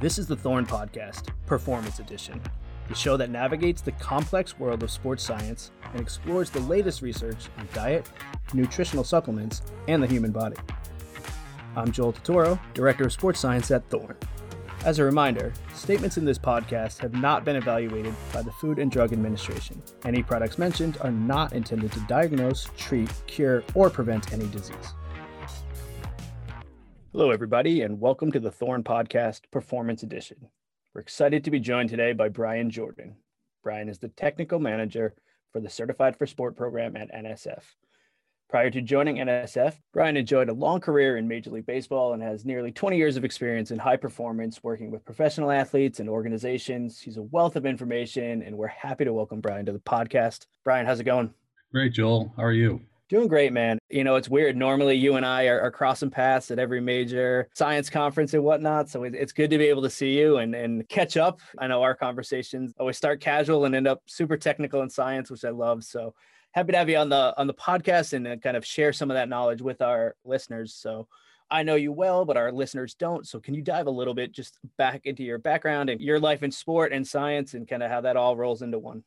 This is the Thorne Podcast, Performance Edition, the show that navigates the complex world of sports science and explores the latest research on diet, nutritional supplements, and the human body. I'm Joel Totoro, Director of Sports Science at Thorne. As a reminder, statements in this podcast have not been evaluated by the Food and Drug Administration. Any products mentioned are not intended to diagnose, treat, cure, or prevent any disease. Hello, everybody, and welcome to the Thorne Podcast Performance Edition. We're excited to be joined today by Brian Jordan. Brian is the technical manager for the Certified for Sport program at NSF. Prior to joining NSF, Brian enjoyed a long career in Major League Baseball and has nearly 20 years of experience in high performance, working with professional athletes and organizations. He's a wealth of information, and we're happy to welcome Brian to the podcast. Brian, how's it going? Great, Joel. How are you? Doing great, man. You know, it's weird. Normally, you and I are, are crossing paths at every major science conference and whatnot. So it's good to be able to see you and, and catch up. I know our conversations always start casual and end up super technical in science, which I love. So happy to have you on the on the podcast and uh, kind of share some of that knowledge with our listeners. So I know you well, but our listeners don't. So can you dive a little bit just back into your background and your life in sport and science and kind of how that all rolls into one?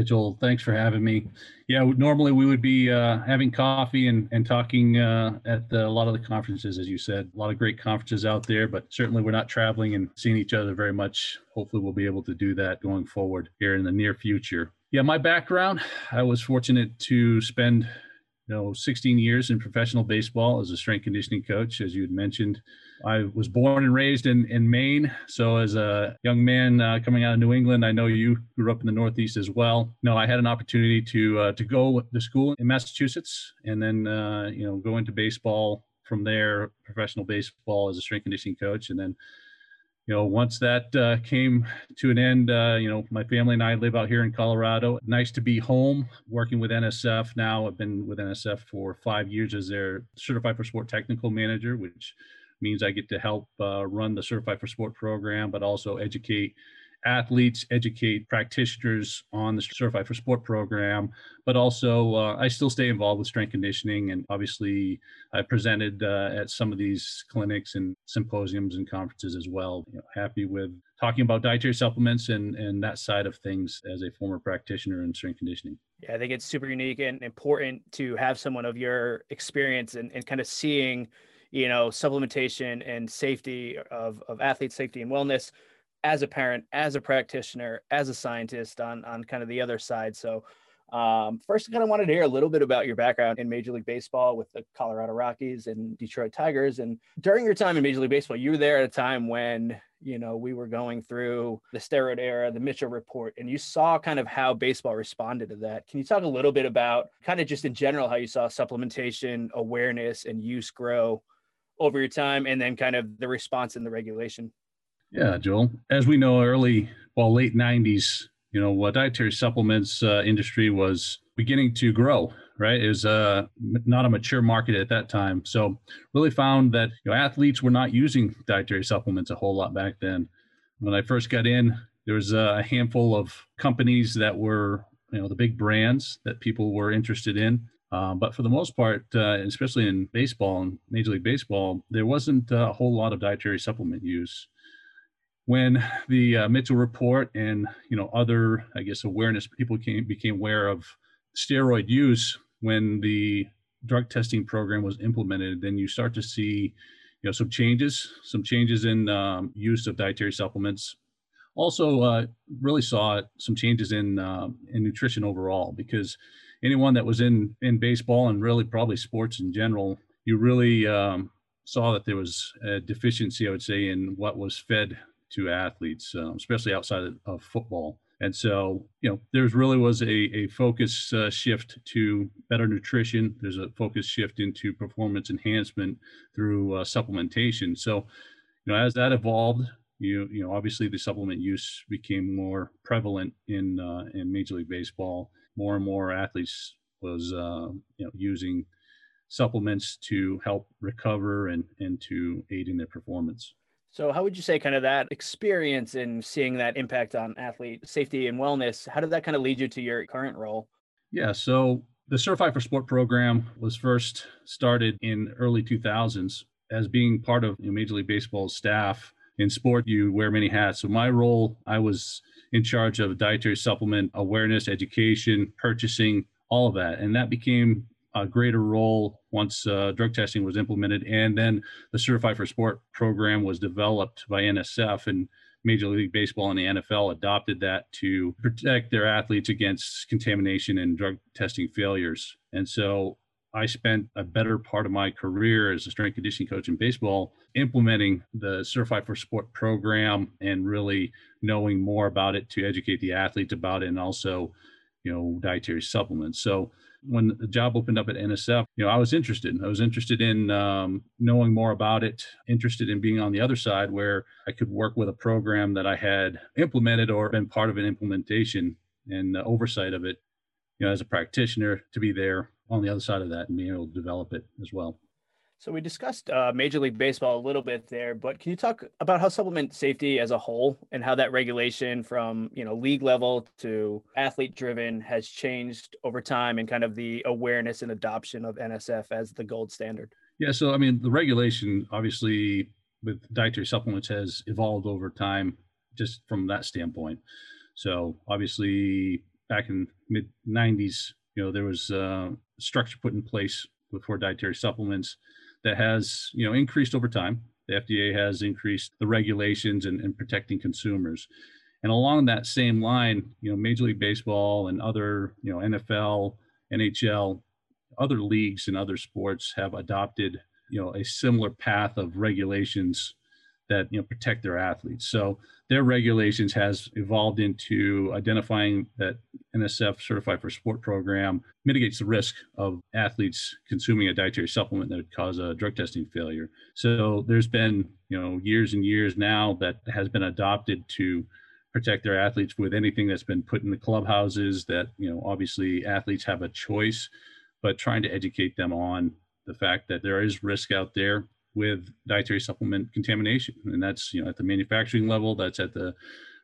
Joel, thanks for having me. Yeah, normally we would be uh, having coffee and, and talking uh, at the, a lot of the conferences, as you said. A lot of great conferences out there, but certainly we're not traveling and seeing each other very much. Hopefully, we'll be able to do that going forward here in the near future. Yeah, my background, I was fortunate to spend you know 16 years in professional baseball as a strength conditioning coach as you had mentioned i was born and raised in, in maine so as a young man uh, coming out of new england i know you grew up in the northeast as well no i had an opportunity to uh, to go to school in massachusetts and then uh, you know go into baseball from there professional baseball as a strength conditioning coach and then you know, once that uh, came to an end, uh, you know, my family and I live out here in Colorado. Nice to be home working with NSF now. I've been with NSF for five years as their certified for sport technical manager, which means I get to help uh, run the certified for sport program, but also educate athletes, educate practitioners on the Certified for Sport program, but also uh, I still stay involved with strength conditioning. And obviously, I presented uh, at some of these clinics and symposiums and conferences as well. You know, happy with talking about dietary supplements and, and that side of things as a former practitioner in strength conditioning. Yeah, I think it's super unique and important to have someone of your experience and, and kind of seeing, you know, supplementation and safety of, of athlete safety and wellness as a parent, as a practitioner, as a scientist on on kind of the other side. So um, first, I kind of wanted to hear a little bit about your background in Major League Baseball with the Colorado Rockies and Detroit Tigers. And during your time in Major League Baseball, you were there at a time when you know we were going through the steroid era, the Mitchell report, and you saw kind of how baseball responded to that. Can you talk a little bit about kind of just in general how you saw supplementation awareness and use grow over your time, and then kind of the response in the regulation? Yeah, Joel. As we know, early, well, late 90s, you know, what dietary supplements uh, industry was beginning to grow, right? It was uh, not a mature market at that time. So really found that you know, athletes were not using dietary supplements a whole lot back then. When I first got in, there was a handful of companies that were, you know, the big brands that people were interested in. Um, but for the most part, uh, especially in baseball and Major League Baseball, there wasn't a whole lot of dietary supplement use when the uh, Mitchell report and you know other, I guess, awareness people came, became aware of steroid use when the drug testing program was implemented, then you start to see you know some changes, some changes in um, use of dietary supplements. Also, uh, really saw some changes in uh, in nutrition overall because anyone that was in in baseball and really probably sports in general, you really um, saw that there was a deficiency, I would say, in what was fed to athletes, um, especially outside of, of, football. And so, you know, there's really was a, a focus uh, shift to better nutrition. There's a focus shift into performance enhancement through uh, supplementation. So, you know, as that evolved, you you know, obviously the supplement use became more prevalent in uh, in Major League Baseball. More and more athletes was uh, you know using supplements to help recover and and to aid in their performance. So, how would you say kind of that experience in seeing that impact on athlete safety and wellness? How did that kind of lead you to your current role? Yeah, so the Certified for Sport program was first started in early 2000s as being part of Major League Baseball's staff in sport, you wear many hats. So my role, I was in charge of dietary supplement awareness, education, purchasing, all of that. And that became a greater role once uh, drug testing was implemented. And then the Certified for Sport program was developed by NSF and Major League Baseball and the NFL adopted that to protect their athletes against contamination and drug testing failures. And so I spent a better part of my career as a strength conditioning coach in baseball implementing the Certified for Sport program and really knowing more about it to educate the athletes about it and also, you know, dietary supplements. So when the job opened up at NSF, you know, I was interested. I was interested in um, knowing more about it, interested in being on the other side where I could work with a program that I had implemented or been part of an implementation and oversight of it, you know, as a practitioner to be there on the other side of that and being able to develop it as well. So we discussed uh, Major League Baseball a little bit there, but can you talk about how supplement safety as a whole and how that regulation from you know league level to athlete driven has changed over time and kind of the awareness and adoption of NSF as the gold standard? Yeah, so I mean the regulation obviously with dietary supplements has evolved over time just from that standpoint. So obviously back in mid 90s you know there was uh, structure put in place for dietary supplements that has you know increased over time. The fda has increased the regulations and, and protecting consumers. And along that same line you know major league baseball and other you know nfl nhl other leagues and other sports have adopted you know a similar path of regulations that you know protect their athletes. So their regulations has evolved into identifying that NSF Certified for Sport program mitigates the risk of athletes consuming a dietary supplement that would cause a drug testing failure. So there's been you know years and years now that has been adopted to protect their athletes with anything that's been put in the clubhouses that you know obviously athletes have a choice but trying to educate them on the fact that there is risk out there with dietary supplement contamination. And that's, you know, at the manufacturing level, that's at the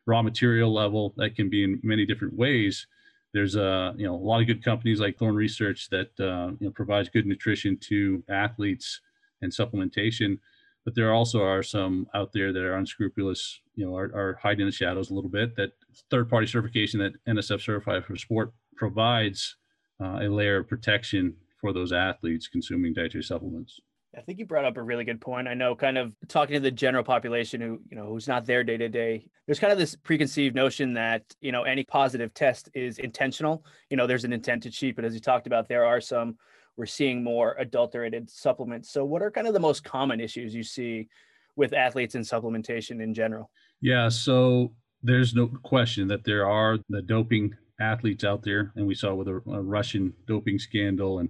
raw material level, that can be in many different ways. There's a, you know, a lot of good companies like Thorne Research that, uh, you know, provides good nutrition to athletes and supplementation. But there also are some out there that are unscrupulous, you know, are, are hiding in the shadows a little bit. That third party certification that NSF Certified for Sport provides uh, a layer of protection for those athletes consuming dietary supplements. I think you brought up a really good point. I know kind of talking to the general population who, you know, who's not there day to day, there's kind of this preconceived notion that, you know, any positive test is intentional. You know, there's an intent to cheat, but as you talked about, there are some we're seeing more adulterated supplements. So what are kind of the most common issues you see with athletes and supplementation in general? Yeah, so there's no question that there are the doping athletes out there and we saw with a, a Russian doping scandal and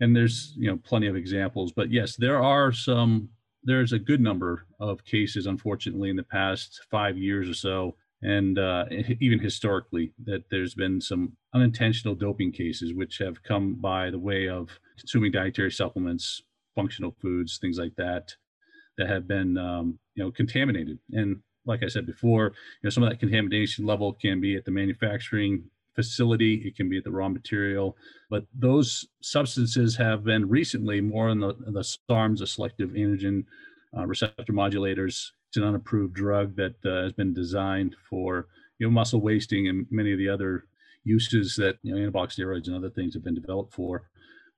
and there's you know plenty of examples but yes there are some there's a good number of cases unfortunately in the past five years or so and uh, even historically that there's been some unintentional doping cases which have come by the way of consuming dietary supplements functional foods things like that that have been um, you know contaminated. And like i said before you know some of that contamination level can be at the manufacturing facility, it can be the raw material. But those substances have been recently more in the, the SARMs, the selective androgen uh, receptor modulators. It's an unapproved drug that uh, has been designed for you know muscle wasting and many of the other uses that you know anabolic steroids and other things have been developed for.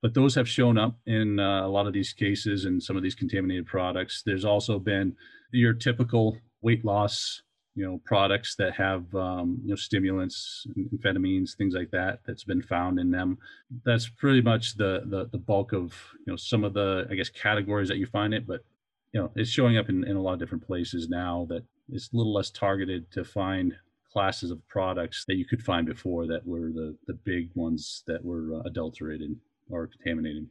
But those have shown up in uh, a lot of these cases and some of these contaminated products. There's also been your typical weight loss you know products that have um, you know stimulants amphetamines things like that that's been found in them that's pretty much the, the the bulk of you know some of the i guess categories that you find it but you know it's showing up in, in a lot of different places now that it's a little less targeted to find classes of products that you could find before that were the the big ones that were uh, adulterated or contaminated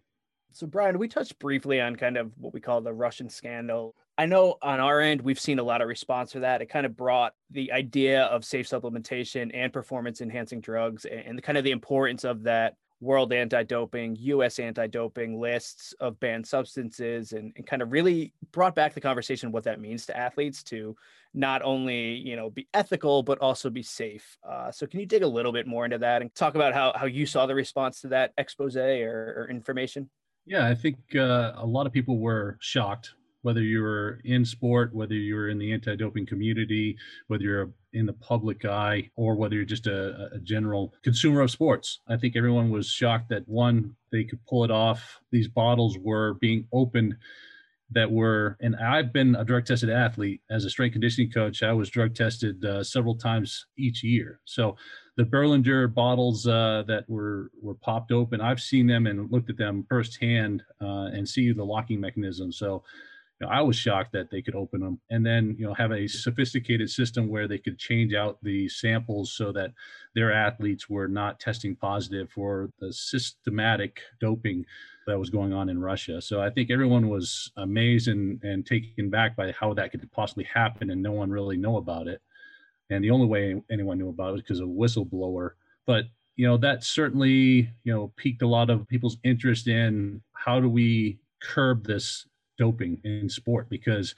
so, Brian, we touched briefly on kind of what we call the Russian scandal. I know on our end, we've seen a lot of response to that. It kind of brought the idea of safe supplementation and performance enhancing drugs and the kind of the importance of that world anti-doping, US anti-doping lists of banned substances and, and kind of really brought back the conversation what that means to athletes to not only, you know, be ethical, but also be safe. Uh, so can you dig a little bit more into that and talk about how, how you saw the response to that expose or, or information? Yeah, I think uh, a lot of people were shocked whether you're in sport, whether you're in the anti-doping community, whether you're in the public eye, or whether you're just a, a general consumer of sports. I think everyone was shocked that one, they could pull it off. These bottles were being opened that were, and I've been a drug tested athlete as a strength conditioning coach. I was drug tested uh, several times each year. So the Berlinger bottles uh, that were were popped open, I've seen them and looked at them firsthand uh, and see the locking mechanism. So know, I was shocked that they could open them and then you know have a sophisticated system where they could change out the samples so that their athletes were not testing positive for the systematic doping that was going on in Russia. So I think everyone was amazed and, and taken back by how that could possibly happen, and no one really know about it. And the only way anyone knew about it was because of a whistleblower. But you know that certainly you know piqued a lot of people's interest in how do we curb this doping in sport because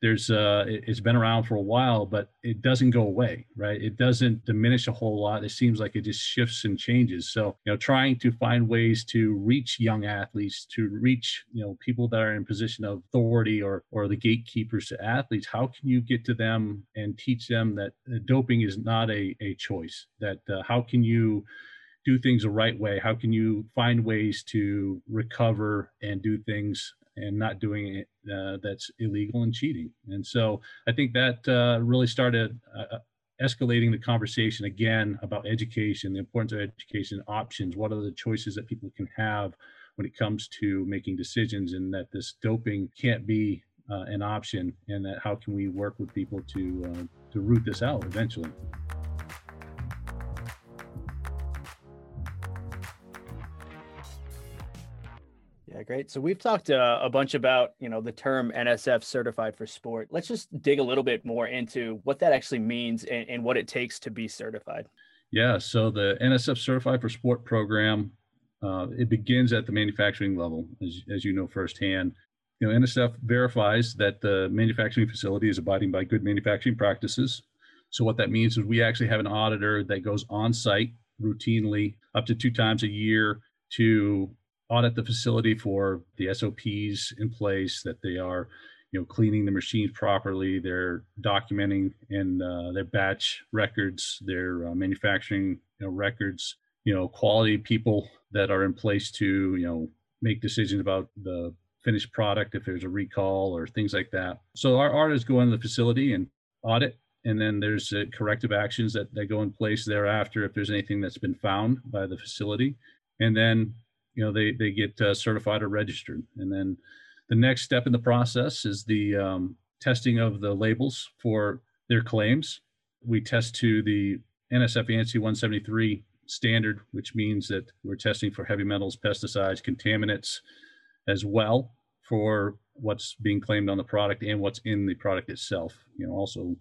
there's uh it's been around for a while but it doesn't go away right? It doesn't diminish a whole lot. It seems like it just shifts and changes. So you know trying to find ways to reach young athletes to reach you know people that are in position of authority or or the gatekeepers to athletes how can you get to them and teach them that doping is not a a choice that uh, how can you do things the right way? How can you find ways to recover and do things and not doing it uh, that's illegal and cheating. And so I think that uh, really started uh, uh, escalating the conversation again about education, the importance of education, options, what are the choices that people can have when it comes to making decisions, and that this doping can't be uh, an option, and that how can we work with people to uh, to root this out eventually. Yeah, great. So we've talked uh, a bunch about, you know, the term NSF certified for sport. Let's just dig a little bit more into what that actually means and, and what it takes to be certified. Yeah, so the NSF certified for sport program, uh, it begins at the manufacturing level, as, as you know firsthand. You know, NSF verifies that the manufacturing facility is abiding by good manufacturing practices. So what that means is we actually have an auditor that goes on site routinely up to two times a year to audit the facility for the SOPs in place, that they are, you know, cleaning the machines properly, they're documenting in uh, their batch records, their uh, manufacturing you know, records, you know, quality people that are in place to, you know, make decisions about the finished product if there's a recall or things like that. So our auditors go into the facility and audit and then there's uh, corrective actions that, that go in place thereafter if there's anything that's been found by the facility and then you know they they get uh, certified or registered. And then the next step in the process is the um, testing of the labels for their claims. We test to the nsf ansi 173 standard which means that we're testing for heavy metals pesticides contaminants as well for what's being claimed on the product and what's in the product itself. You know also you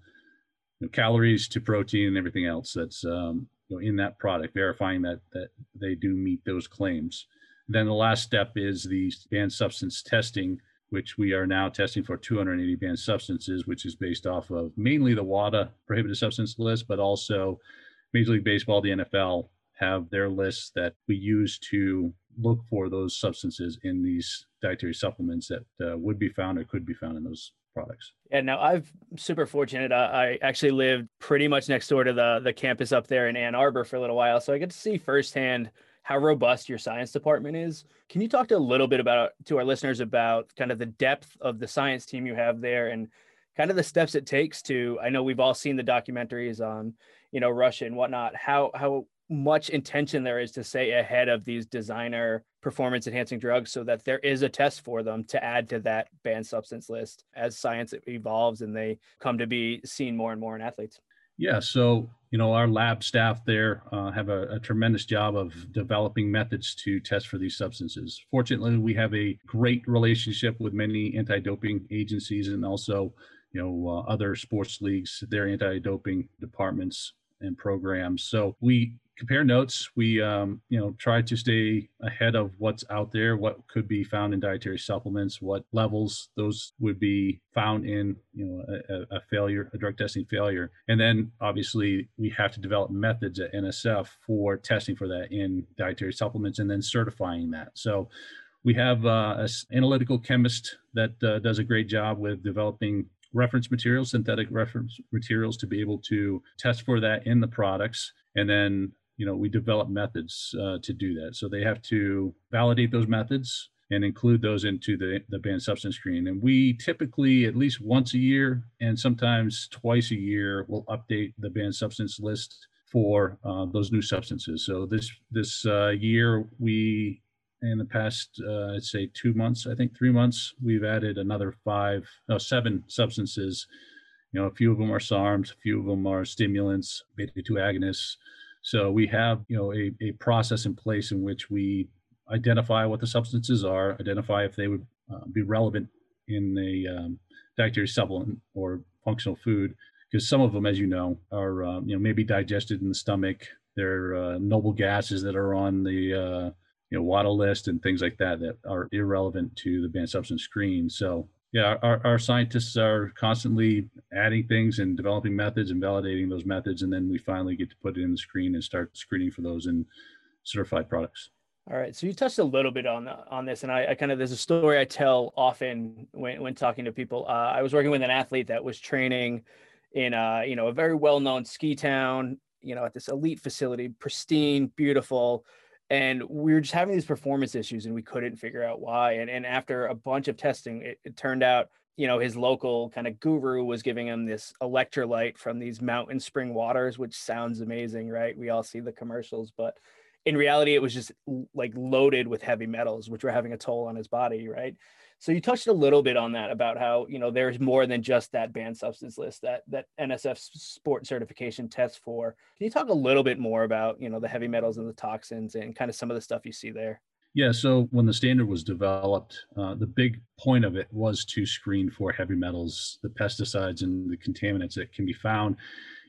know, calories to protein and everything else that's um, you know, in that product verifying that that they do meet those claims then the last step is the banned substance testing, which we are now testing for 280 banned substances, which is based off of mainly the WADA prohibited substance list, but also Major League Baseball, the NFL have their lists that we use to look for those substances in these dietary supplements that uh, would be found or could be found in those products. Yeah, now I've super fortunate. Uh, I actually lived pretty much next door to the the campus up there in Ann Arbor for a little while, so I get to see firsthand how robust your science department is. Can you talk to a little bit about to our listeners about kind of the depth of the science team you have there and kind of the steps it takes to I know we've all seen the documentaries on, you know, Russia and whatnot, how how much intention there is to stay ahead of these designer performance enhancing drugs so that there is a test for them to add to that banned substance list as science evolves and they come to be seen more and more in athletes. Yeah, so you know our lab staff there uh, have a, a, tremendous job of developing methods to test for these substances. Fortunately, we have a great relationship with many anti-doping agencies and also you know uh, other sports leagues, their anti-doping departments and programs. So we compare notes. We, um, you know, try to stay ahead of what's out there, what could be found in dietary supplements, what levels those would be found in, you know, a, a failure, a drug testing failure. And then obviously we have to develop methods at NSF for testing for that in dietary supplements and then certifying that. So We have uh, an analytical chemist that uh, does a great job with developing reference materials, synthetic reference materials, to be able to test for that in the products. And then, you know, we develop methods uh, to do that. So they have to validate those methods and include those into the, the banned substance screen. And we typically, at least once a year and sometimes twice a year, will update the banned substance list for uh, those new substances. So this this uh, year, we in the past, uh, I'd say two months, I think three months, we've added another five, no, seven substances. You know, a few of them are SARMs, a few of them are stimulants, beta 2 agonists. So we have, you know, a, a process in place in which we identify what the substances are, identify if they would uh, be relevant in a um, dietary supplement or functional food, because some of them, as you know, are uh, you know maybe digested in the stomach. They're uh, noble gases that are on the uh, you know WADA list and things like that that are irrelevant to the banned substance screen. So yeah, our, our scientists are constantly adding things and developing methods and validating those methods, and then we finally get to put it in the screen and start screening for those in certified products. All right. So you touched a little bit on on this, and I, I, kind of there's a story I tell often when when talking to people. Uh, I was working with an athlete that was training in a you know a very well known ski town, you know, at this elite facility, pristine, beautiful, and we were just having these performance issues, and we couldn't figure out why. And and after a bunch of testing, it, it turned out you know his local kind of guru was giving him this electrolyte from these mountain spring waters, which sounds amazing, right? We all see the commercials, but in reality, it was just like loaded with heavy metals, which were having a toll on his body, right? So you touched a little bit on that about how you know there's more than just that banned substance list that that NSF sport certification tests for. Can you talk a little bit more about you know the heavy metals and the toxins and kind of some of the stuff you see there? Yeah, so when the standard was developed, uh, the big point of it was to screen for heavy metals, the pesticides, and the contaminants that can be found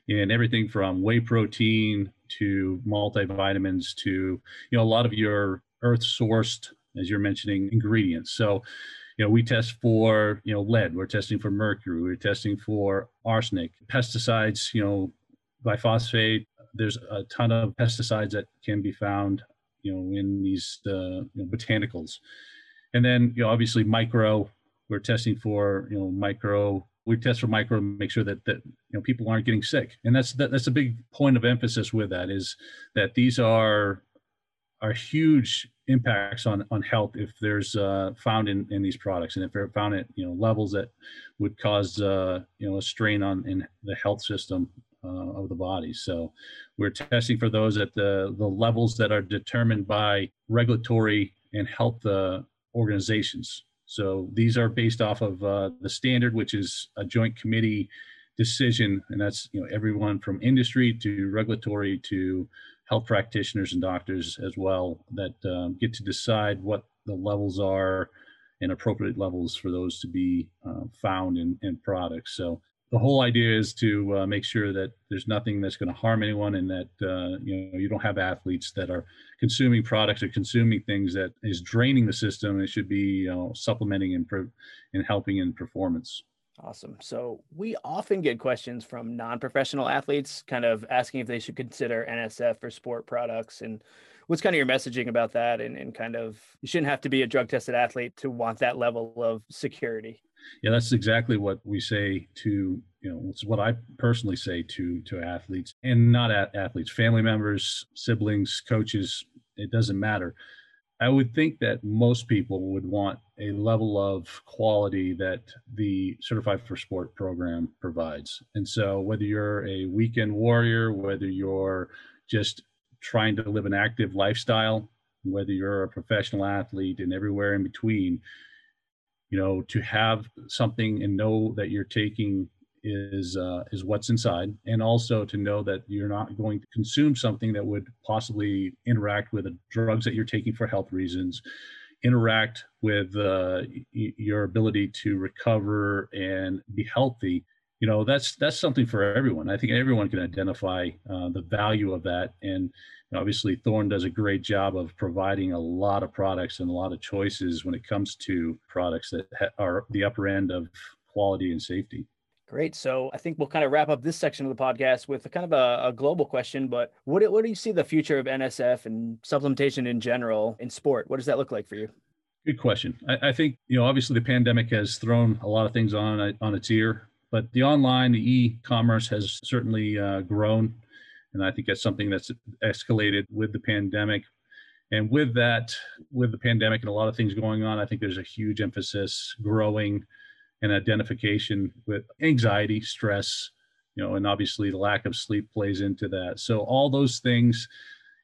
in everything from whey protein to multivitamins to you know a lot of your earth sourced as you're mentioning ingredients so you know we test for you know lead we're testing for mercury we're testing for arsenic pesticides you know glyphosate there's a ton of pesticides that can be found you know in these uh, you know, botanicals. And then you know obviously micro we're testing for you know micro we test for micro make sure that that you know people aren't getting sick. And that's that, that's a big point of emphasis with that is that these are are huge impacts on on health if there's uh, found in in these products. And if they're found at you know levels that would cause uh, you know a strain on in the health system uh, of the body. So we're testing for those at the the levels that are determined by regulatory and health uh, organizations. So these are based off of uh, the standard, which is a joint committee decision, and that's you know everyone from industry to regulatory to health practitioners and doctors as well that um, get to decide what the levels are and appropriate levels for those to be uh, found in, in products. So the whole idea is to uh, make sure that there's nothing that's going to harm anyone and that uh, you know you don't have athletes that are consuming products or consuming things that is draining the system it should be you know supplementing and, and helping in performance awesome so we often get questions from non-professional athletes kind of asking if they should consider nsf for sport products and what's kind of your messaging about that and, and kind of you shouldn't have to be a drug tested athlete to want that level of security yeah, that's exactly what we say to you know it's what I personally say to to athletes and not at athletes, family members, siblings, coaches. It doesn't matter. I would think that most people would want a level of quality that the Certified for Sport program provides. And so, whether you're a weekend warrior, whether you're just trying to live an active lifestyle, whether you're a professional athlete, and everywhere in between, you know to have something and know that you're taking is uh, is what's inside and also to know that you're not going to consume something that would possibly interact with the drugs that you're taking for health reasons interact with uh, y- your ability to recover and be healthy you know that's that's something for everyone. I think everyone can identify uh, the value of that. And obviously thorne does a great job of providing a lot of products and a lot of choices when it comes to products that ha- are the upper end of quality and safety Great. So I think we'll kind of wrap up this section of the podcast with a kind of a, a, global question. But what, what do you see the future of NSF and supplementation in general in sport? What does that look like for you? Good question. I, I, think you know obviously the pandemic has thrown a lot of things on on its ear, but the online, the e-commerce has certainly uh, grown, and I think that's something that's escalated with the pandemic. And with that, with the pandemic and a lot of things going on, I think there's a huge emphasis growing and identification with anxiety, stress, you know, and obviously the lack of sleep plays into that. So all those things,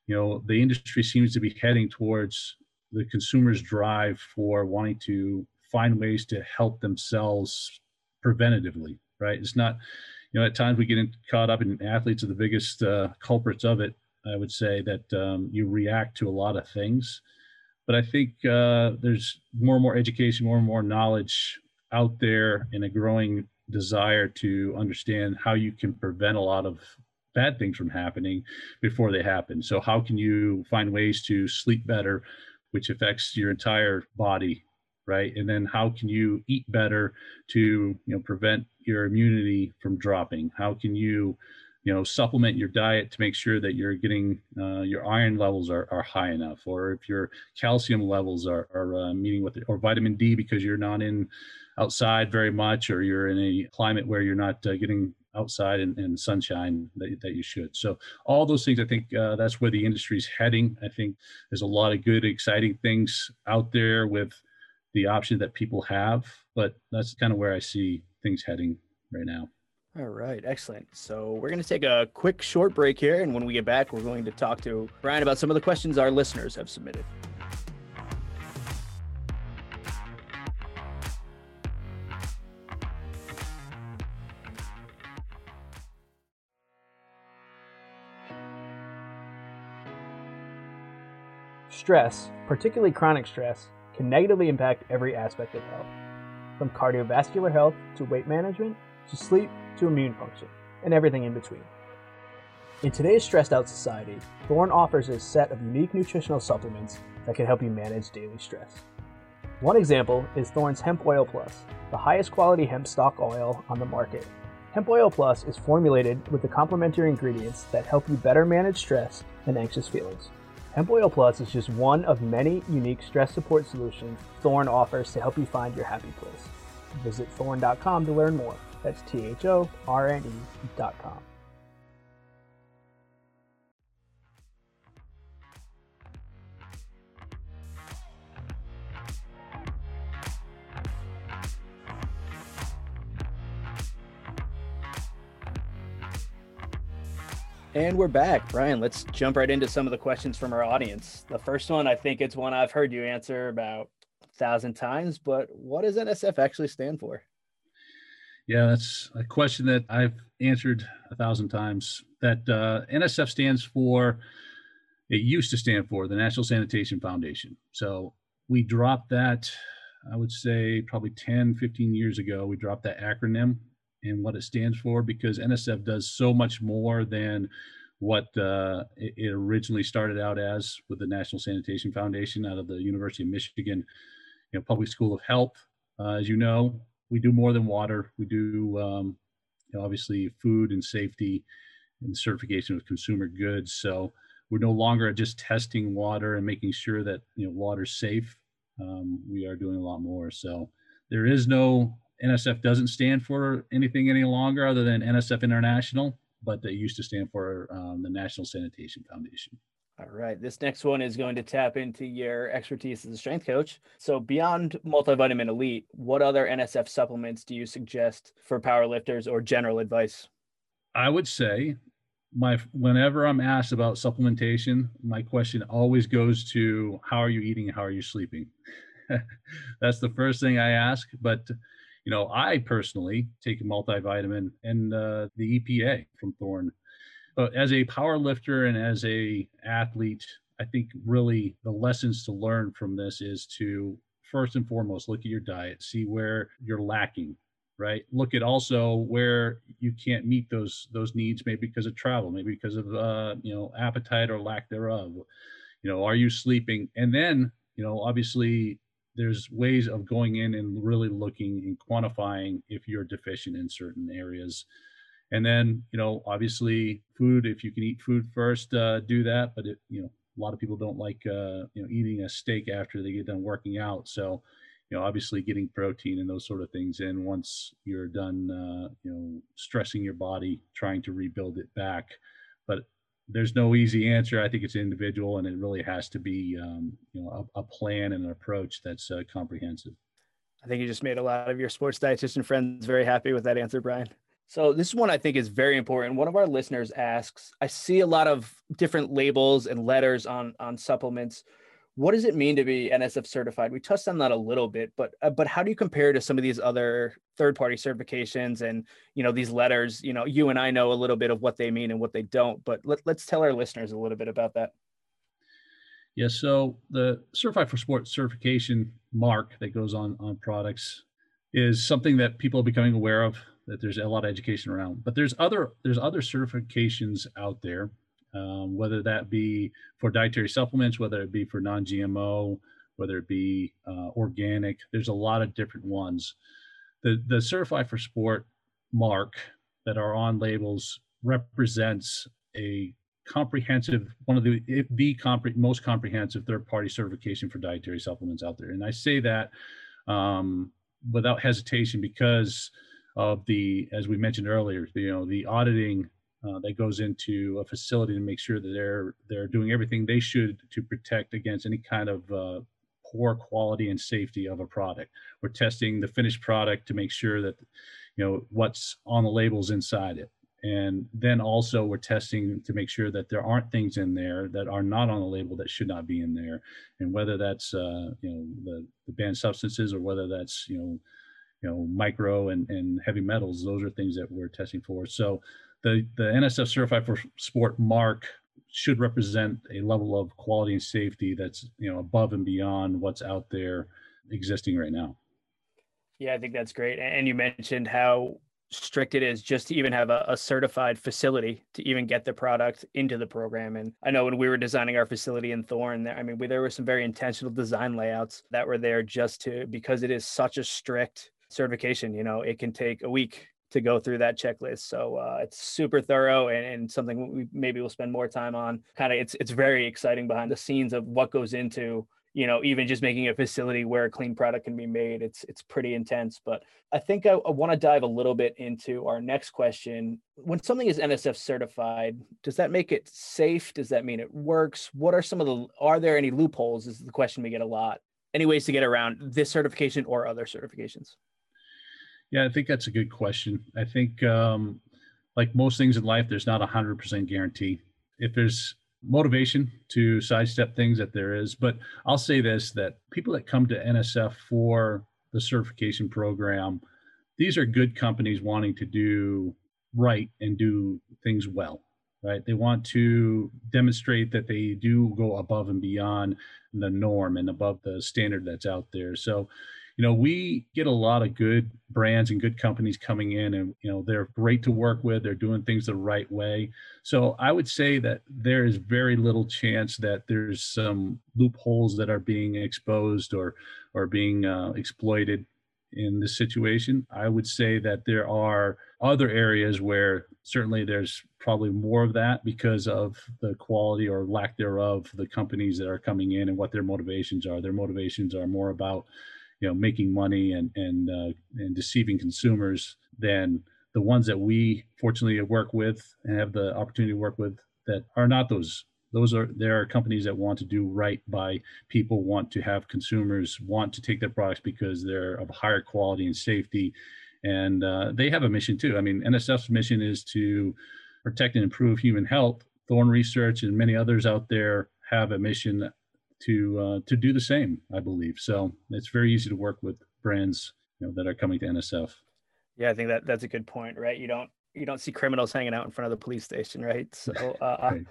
you know, the industry seems to be heading towards the consumer's drive for wanting to find ways to help themselves preventatively, right? It's not, you know, at times we get in, caught up in athletes are the biggest uh, culprits of it. I would say that um, you react to a lot of things, but I think uh, there's more and more education, more and more knowledge out there, and a growing desire to understand how you can prevent a lot of bad things from happening before they happen. So, how can you find ways to sleep better, which affects your entire body right and then how can you eat better to you know prevent your immunity from dropping how can you you know supplement your diet to make sure that you're getting uh, your iron levels are, are high enough or if your calcium levels are, are uh, meeting with it or vitamin d because you're not in outside very much or you're in a climate where you're not uh, getting outside and, and sunshine that, that you should. So all those things, I think uh, that's where the industry is heading. I think there's a lot of good, exciting things out there with the options that people have, but that's kind of where I see things heading right now. All right, excellent. So we're going to take a quick short break here. And when we get back, we're going to talk to Brian about some of the questions our listeners have submitted. Stress, particularly chronic stress, can negatively impact every aspect of health, from cardiovascular health to weight management to sleep to immune function, and everything in between. In today's stressed out society, Thorne offers a set of unique nutritional supplements that can help you manage daily stress. One example is Thorne's Hemp Oil Plus, the highest quality hemp stock oil on the market. Hemp Oil Plus is formulated with the complementary ingredients that help you better manage stress and anxious feelings. Hemp Oil Plus is just one of many unique stress support solutions Thorne offers to help you find your happy place. Visit thorne.com to learn more. That's T H O R N E dot com. And we're back. Brian, let's jump right into some of the questions from our audience. The first one, I think it's one I've heard you answer about a thousand times, but what does NSF actually stand for? Yeah, that's a question that I've answered a thousand times. That uh, NSF stands for, it used to stand for the National Sanitation Foundation. So we dropped that, I would say probably 10, 15 years ago. We dropped that acronym and what it stands for because NSF does so much more than what uh, it, originally started out as with the National Sanitation Foundation out of the University of Michigan, you know, Public School of Health. Uh, as you know, we do more than water. We do um, you know, obviously food and safety and certification of consumer goods. So we're no longer just testing water and making sure that you know water's safe. Um, we are doing a lot more. So there is no NSF doesn't stand for anything any longer other than NSF International, but they used to stand for um, the National Sanitation Foundation. All right. This next one is going to tap into your expertise as a strength coach. So, beyond multivitamin elite, what other NSF supplements do you suggest for powerlifters or general advice? I would say my whenever I'm asked about supplementation, my question always goes to how are you eating how are you sleeping? That's the first thing I ask, but you know, I personally take multivitamin and uh, the EPA from Thorne. But as a power lifter and as a athlete, I think really the lessons to learn from this is to first and foremost look at your diet, see where you're lacking, right? Look at also where you can't meet those those needs, maybe because of travel, maybe because of uh, you know appetite or lack thereof. You know, are you sleeping? And then you know, obviously there's ways of going in and really looking and quantifying if you're deficient in certain areas and then you know obviously food if you can eat food first uh, do that but it, you know A lot of people don't like uh, you know eating a steak after they get done working out. So, you know, obviously getting protein and those sort of things in once you're done, uh, you know, stressing your body, trying to rebuild it back. But there's no easy answer. I think it's individual, and it really has to be, um, you know, a, a, plan and an approach that's uh, comprehensive. I think you just made a lot of your sports dietitian friends very happy with that answer, Brian. So this one I think is very important. One of our listeners asks, I see a lot of different labels and letters on on supplements. What does it mean to be NSF certified? We touched on that a little bit, but uh, but how do you compare to some of these other third party certifications and you know these letters? You know, you and I know a little bit of what they mean and what they don't, but let, let's tell our listeners a little bit about that. Yeah, so the Certified for Sport certification mark that goes on on products is something that people are becoming aware of that there's a lot of education around. But there's other there's other certifications out there, um, whether that be for dietary supplements, whether it be for non-GMO, whether it be uh, organic. There's a lot of different ones. The the Certified for Sport mark that are on labels represents a comprehensive one of the the compre- most comprehensive third party certification for dietary supplements out there and i say that um, without hesitation because of the, as we mentioned earlier, you know, the auditing uh, that goes into a facility to make sure that they're they're doing everything they should to protect against any kind of uh, poor quality and safety of a product. We're testing the finished product to make sure that you know what's on the labels inside it, and then also we're testing to make sure that there aren't things in there that are not on the label that should not be in there, and whether that's uh, you know the, the banned substances or whether that's you know you know micro and, and heavy metals those are things that we're testing for. So the the nsf certified for sport mark should represent a level of quality and safety that's you know above and beyond what's out there existing right now. Yeah i think that's great. And you mentioned how strict it is just to even have a, a, certified facility to even get the product into the program. And I know when we were designing our facility in Thorne, I mean, we, there were some very intentional design layouts that were there just to because it is such a strict certification. You know, it can take a week to go through that checklist. So uh, it's super thorough and, and, something we maybe we'll spend more time on. Kind of, it's it's very exciting behind the scenes of what goes into you know even just making a facility where a clean product can be made. It's it's pretty intense. But I think I, I want to dive a little bit into our next question. When something is NSF certified, does that make it safe? Does that mean it works? What are some of the are there any loopholes? Is the question we get a lot. Any ways to get around this certification or other certifications? Yeah, I think that's a good question. I think, um, like most things in life, there's not a hundred percent guarantee. If there's motivation to sidestep things, that there is. But I'll say this: that people that come to NSF for the certification program, these are good companies wanting to do right and do things well right? They want to demonstrate that they do go above and beyond the norm and above the standard that's out there. So, you know, we get a lot of good brands and good companies coming in, and you know, they're great to work with. They're doing things the right way. So, I would say that there is very little chance that there's some loopholes that are being exposed or or being uh, exploited in this situation. I would say that there are other areas where certainly there's probably more of that because of the quality or lack thereof the companies that are coming in and what their motivations are. Their motivations are more about you know making money and and uh, and deceiving consumers than the ones that we fortunately work with and have the opportunity to work with that are not those. Those are there are companies that want to do right by people want to have consumers want to take their products because they're of higher quality and safety. And uh, they have a mission too. I mean nsf's mission is to protect and improve human health. Thorne research and many others out there have a mission to uh, to do the same i believe so it's very easy to work with brands you know that are coming to nsf yeah i think that that's a good point right you don't you don't see criminals hanging out in front of the police station right so uh, right.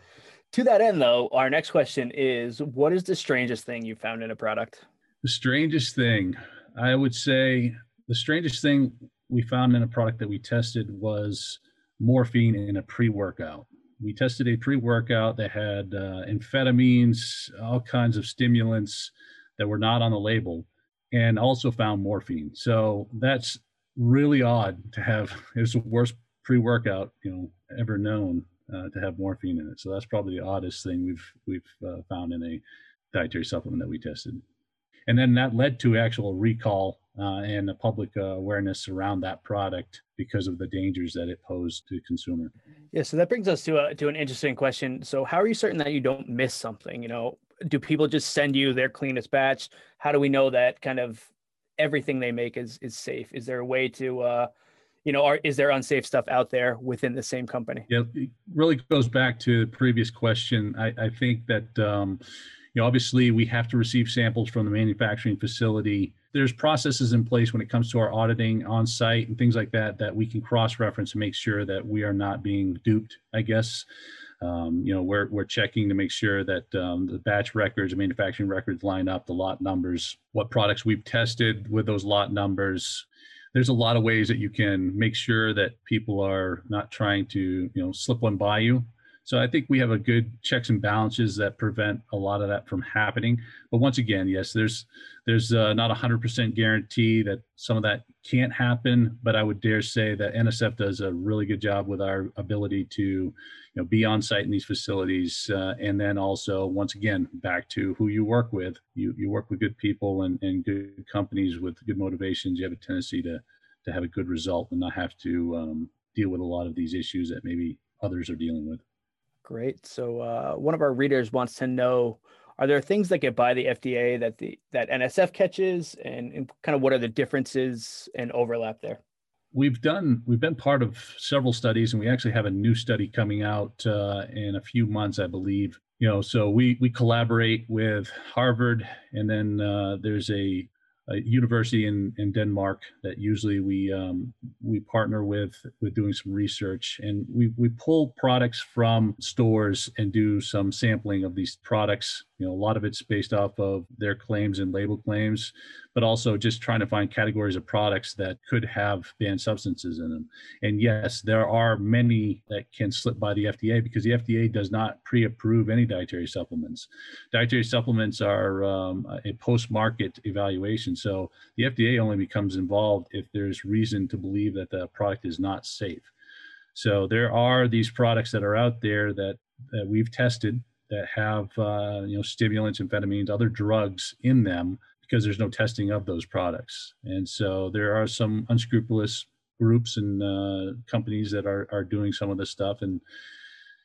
To that end, though, our next question is what is the strangest thing you found in a product? The strangest thing, I would say, the strangest thing we found in a product that we tested was morphine in a pre workout. We tested a pre workout that had uh, amphetamines, all kinds of stimulants that were not on the label, and also found morphine. So that's really odd to have. It was the worst pre workout, you know, ever known uh, to have morphine in it. So that's probably the oddest thing we've we've uh, found in a dietary supplement that we tested. And then that led to actual recall uh, and the public uh, awareness around that product because of the dangers that it posed to consumer. Yeah, so that brings us to a to an interesting question. So, how are you certain that you don't miss something? You know, do people just send you their cleanest batch? How do we know that kind of everything they make is is safe? Is there a way to uh, you know, are, is there unsafe stuff out there within the same company? Yeah, it really goes back to the previous question. I, I think that, um, you know, obviously we have to receive samples from the manufacturing facility. There's processes in place when it comes to our auditing on site and things like that that we can cross reference and make sure that we are not being duped, I guess. Um, you know, we're, we're checking to make sure that um, the batch records, manufacturing records line up, the lot numbers, what products we've tested with those lot numbers, there's a lot of ways that you can make sure that people are not trying to you know slip one by you so i think we have a good checks and balances that prevent a lot of that from happening. But once again yes there's there's uh, not a 100% guarantee that some of that can't happen but i would dare say that nsf does a really good job with our ability to you know be on site in these facilities uh, and then also once again back to who you work with. You you work with good people and, and good companies with good motivations. You have a tendency to to have a good result and not have to um, deal with a lot of these issues that maybe others are dealing with great. So uh, one of our readers wants to know are there things that get by the fda that the that nsf catches? And, and kind of what are the differences and overlap there? We've done we've been part of several studies and we actually have a new study coming out uh, in a few months i believe. You know so we we collaborate with harvard and then uh, there's a a university in, in Denmark that usually we um, we partner with with doing some research and we we pull products from stores and do some sampling of these products. You know, a lot of it's based off of their claims and label claims, but also just trying to find categories of products that could have banned substances in them. And yes, there are many that can slip by the FDA because the FDA does not pre-approve any dietary supplements. Dietary supplements are um, a post-market evaluation, so the FDA only becomes involved if there's reason to believe that the product is not safe. So there are these products that are out there that, that we've tested that have uh, you know stimulants, amphetamines, other drugs in them because there's no testing of those products. And so there are some unscrupulous groups and uh, companies that are, are doing some of this stuff. And,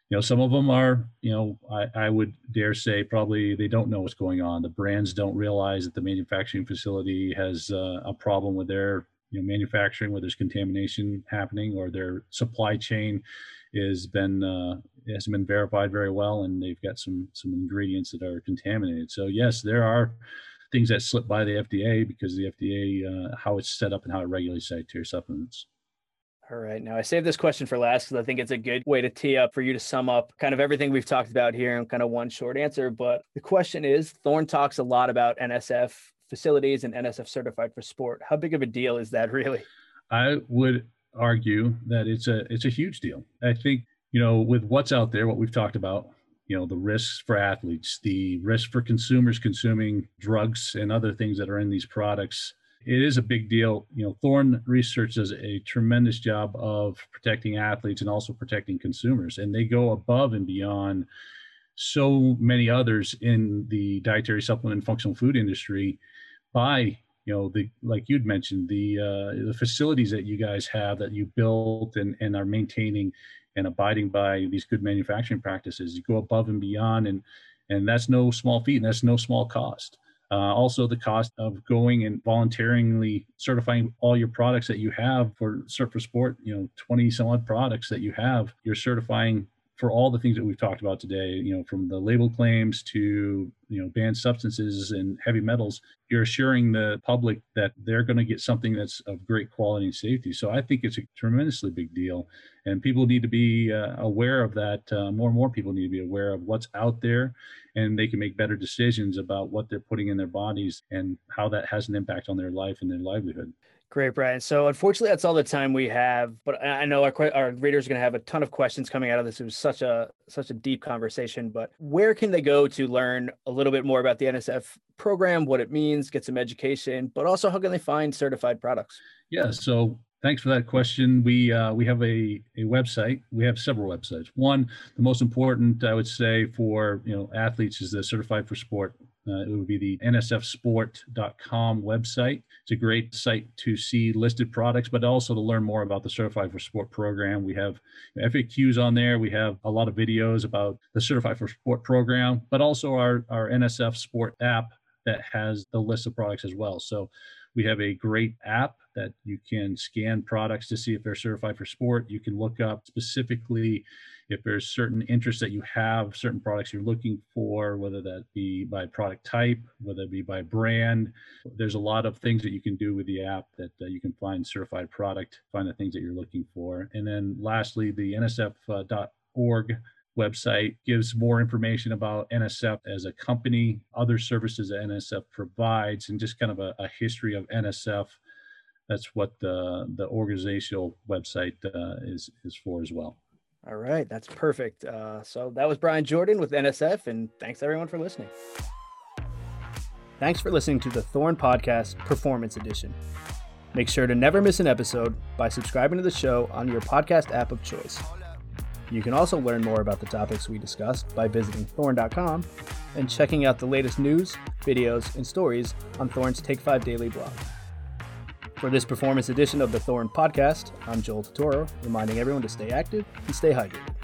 you know, some of them are, you know, I, I would dare say probably they don't know what's going on. The brands don't realize that the manufacturing facility has uh, a problem with their, you know, manufacturing where there's contamination happening or their supply chain is been uh, hasn't been verified very well and they've got some some ingredients that are contaminated. So yes, there are things that slip by the FDA because the FDA, uh, how it's set up and how it regulates dietary supplements. All right. Now I saved this question for last because I think it's a good way to tee up for you to sum up kind of everything we've talked about here in kind of one short answer. But the question is Thorne talks a lot about NSF facilities and NSF certified for sport. How big of a deal is that really? I would argue that it's a it's a huge deal. I think, you know, with what's out there, what we've talked about, you know the risks for athletes the risk for consumers consuming drugs and other things that are in these products it is a big deal you know thorne research does a tremendous job of protecting athletes and also protecting consumers and they go above and beyond so many others in the dietary supplement and functional food industry by you know the like you'd mentioned the uh, the facilities that you guys have that you built and and are maintaining and abiding by these good manufacturing practices. You go above and beyond, and and that's no small feat, and that's no small cost. Uh, also, the cost of going and voluntarily certifying all your products that you have for Surf for Sport, you know, 20 some odd products that you have, you're certifying for all the things that we've talked about today, you know, from the label claims to, you know, banned substances and heavy metals, you're assuring the public that they're going to get something that's of great quality and safety. So I think it's a tremendously big deal. And people need to be uh, aware of that. Uh, more and more people need to be aware of what's out there and they can make better decisions about what they're putting in their bodies and how that has an impact on their life and their livelihood. Great, Brian. So unfortunately, that's all the time we have. But I know our our readers are going to have a ton of questions coming out of this. It was such a such a deep conversation. But where can they go to learn a little bit more about the NSF program, what it means, get some education, but also how can they find certified products? Yeah. So Thanks for that question. We uh, we have a, a website. We have several websites. One, the most important, I would say, for you know athletes is the Certified for Sport. Uh, it would be the nsfsport.com website. It's a great site to see listed products, but also to learn more about the Certified for Sport program. We have FAQs on there. We have a lot of videos about the Certified for Sport program, but also our, our NSF Sport app that has the list of products as well. So we have a great app that you can scan products to see if they're certified for sport. You can look up specifically if there's certain interests that you have, certain products you're looking for, whether that be by product type, whether it be by brand. There's a lot of things that you can do with the app that uh, you can find certified product, find the things that you're looking for. And then lastly, the nsf.org website gives more information about NSF as a company, other services that NSF provides, and just kind of a, a history of NSF. That's what the the organizational website uh, is is for as well. All right, that's perfect. Uh, so that was Brian Jordan with NSF, and thanks everyone for listening. Thanks for listening to the Thorne Podcast Performance Edition. Make sure to never miss an episode by subscribing to the show on your podcast app of choice. You can also learn more about the topics we discussed by visiting thorne.com and checking out the latest news, videos, and stories on Thorne's Take 5 Daily blog. For this performance edition of the Thorn podcast, I'm Joel Totoro, reminding everyone to stay active and stay hydrated.